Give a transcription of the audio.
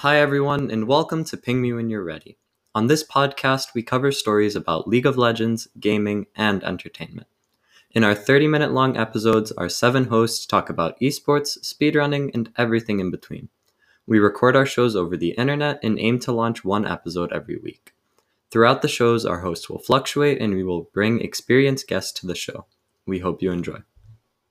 Hi, everyone, and welcome to Ping Me When You're Ready. On this podcast, we cover stories about League of Legends, gaming, and entertainment. In our 30 minute long episodes, our seven hosts talk about esports, speedrunning, and everything in between. We record our shows over the internet and aim to launch one episode every week. Throughout the shows, our hosts will fluctuate and we will bring experienced guests to the show. We hope you enjoy.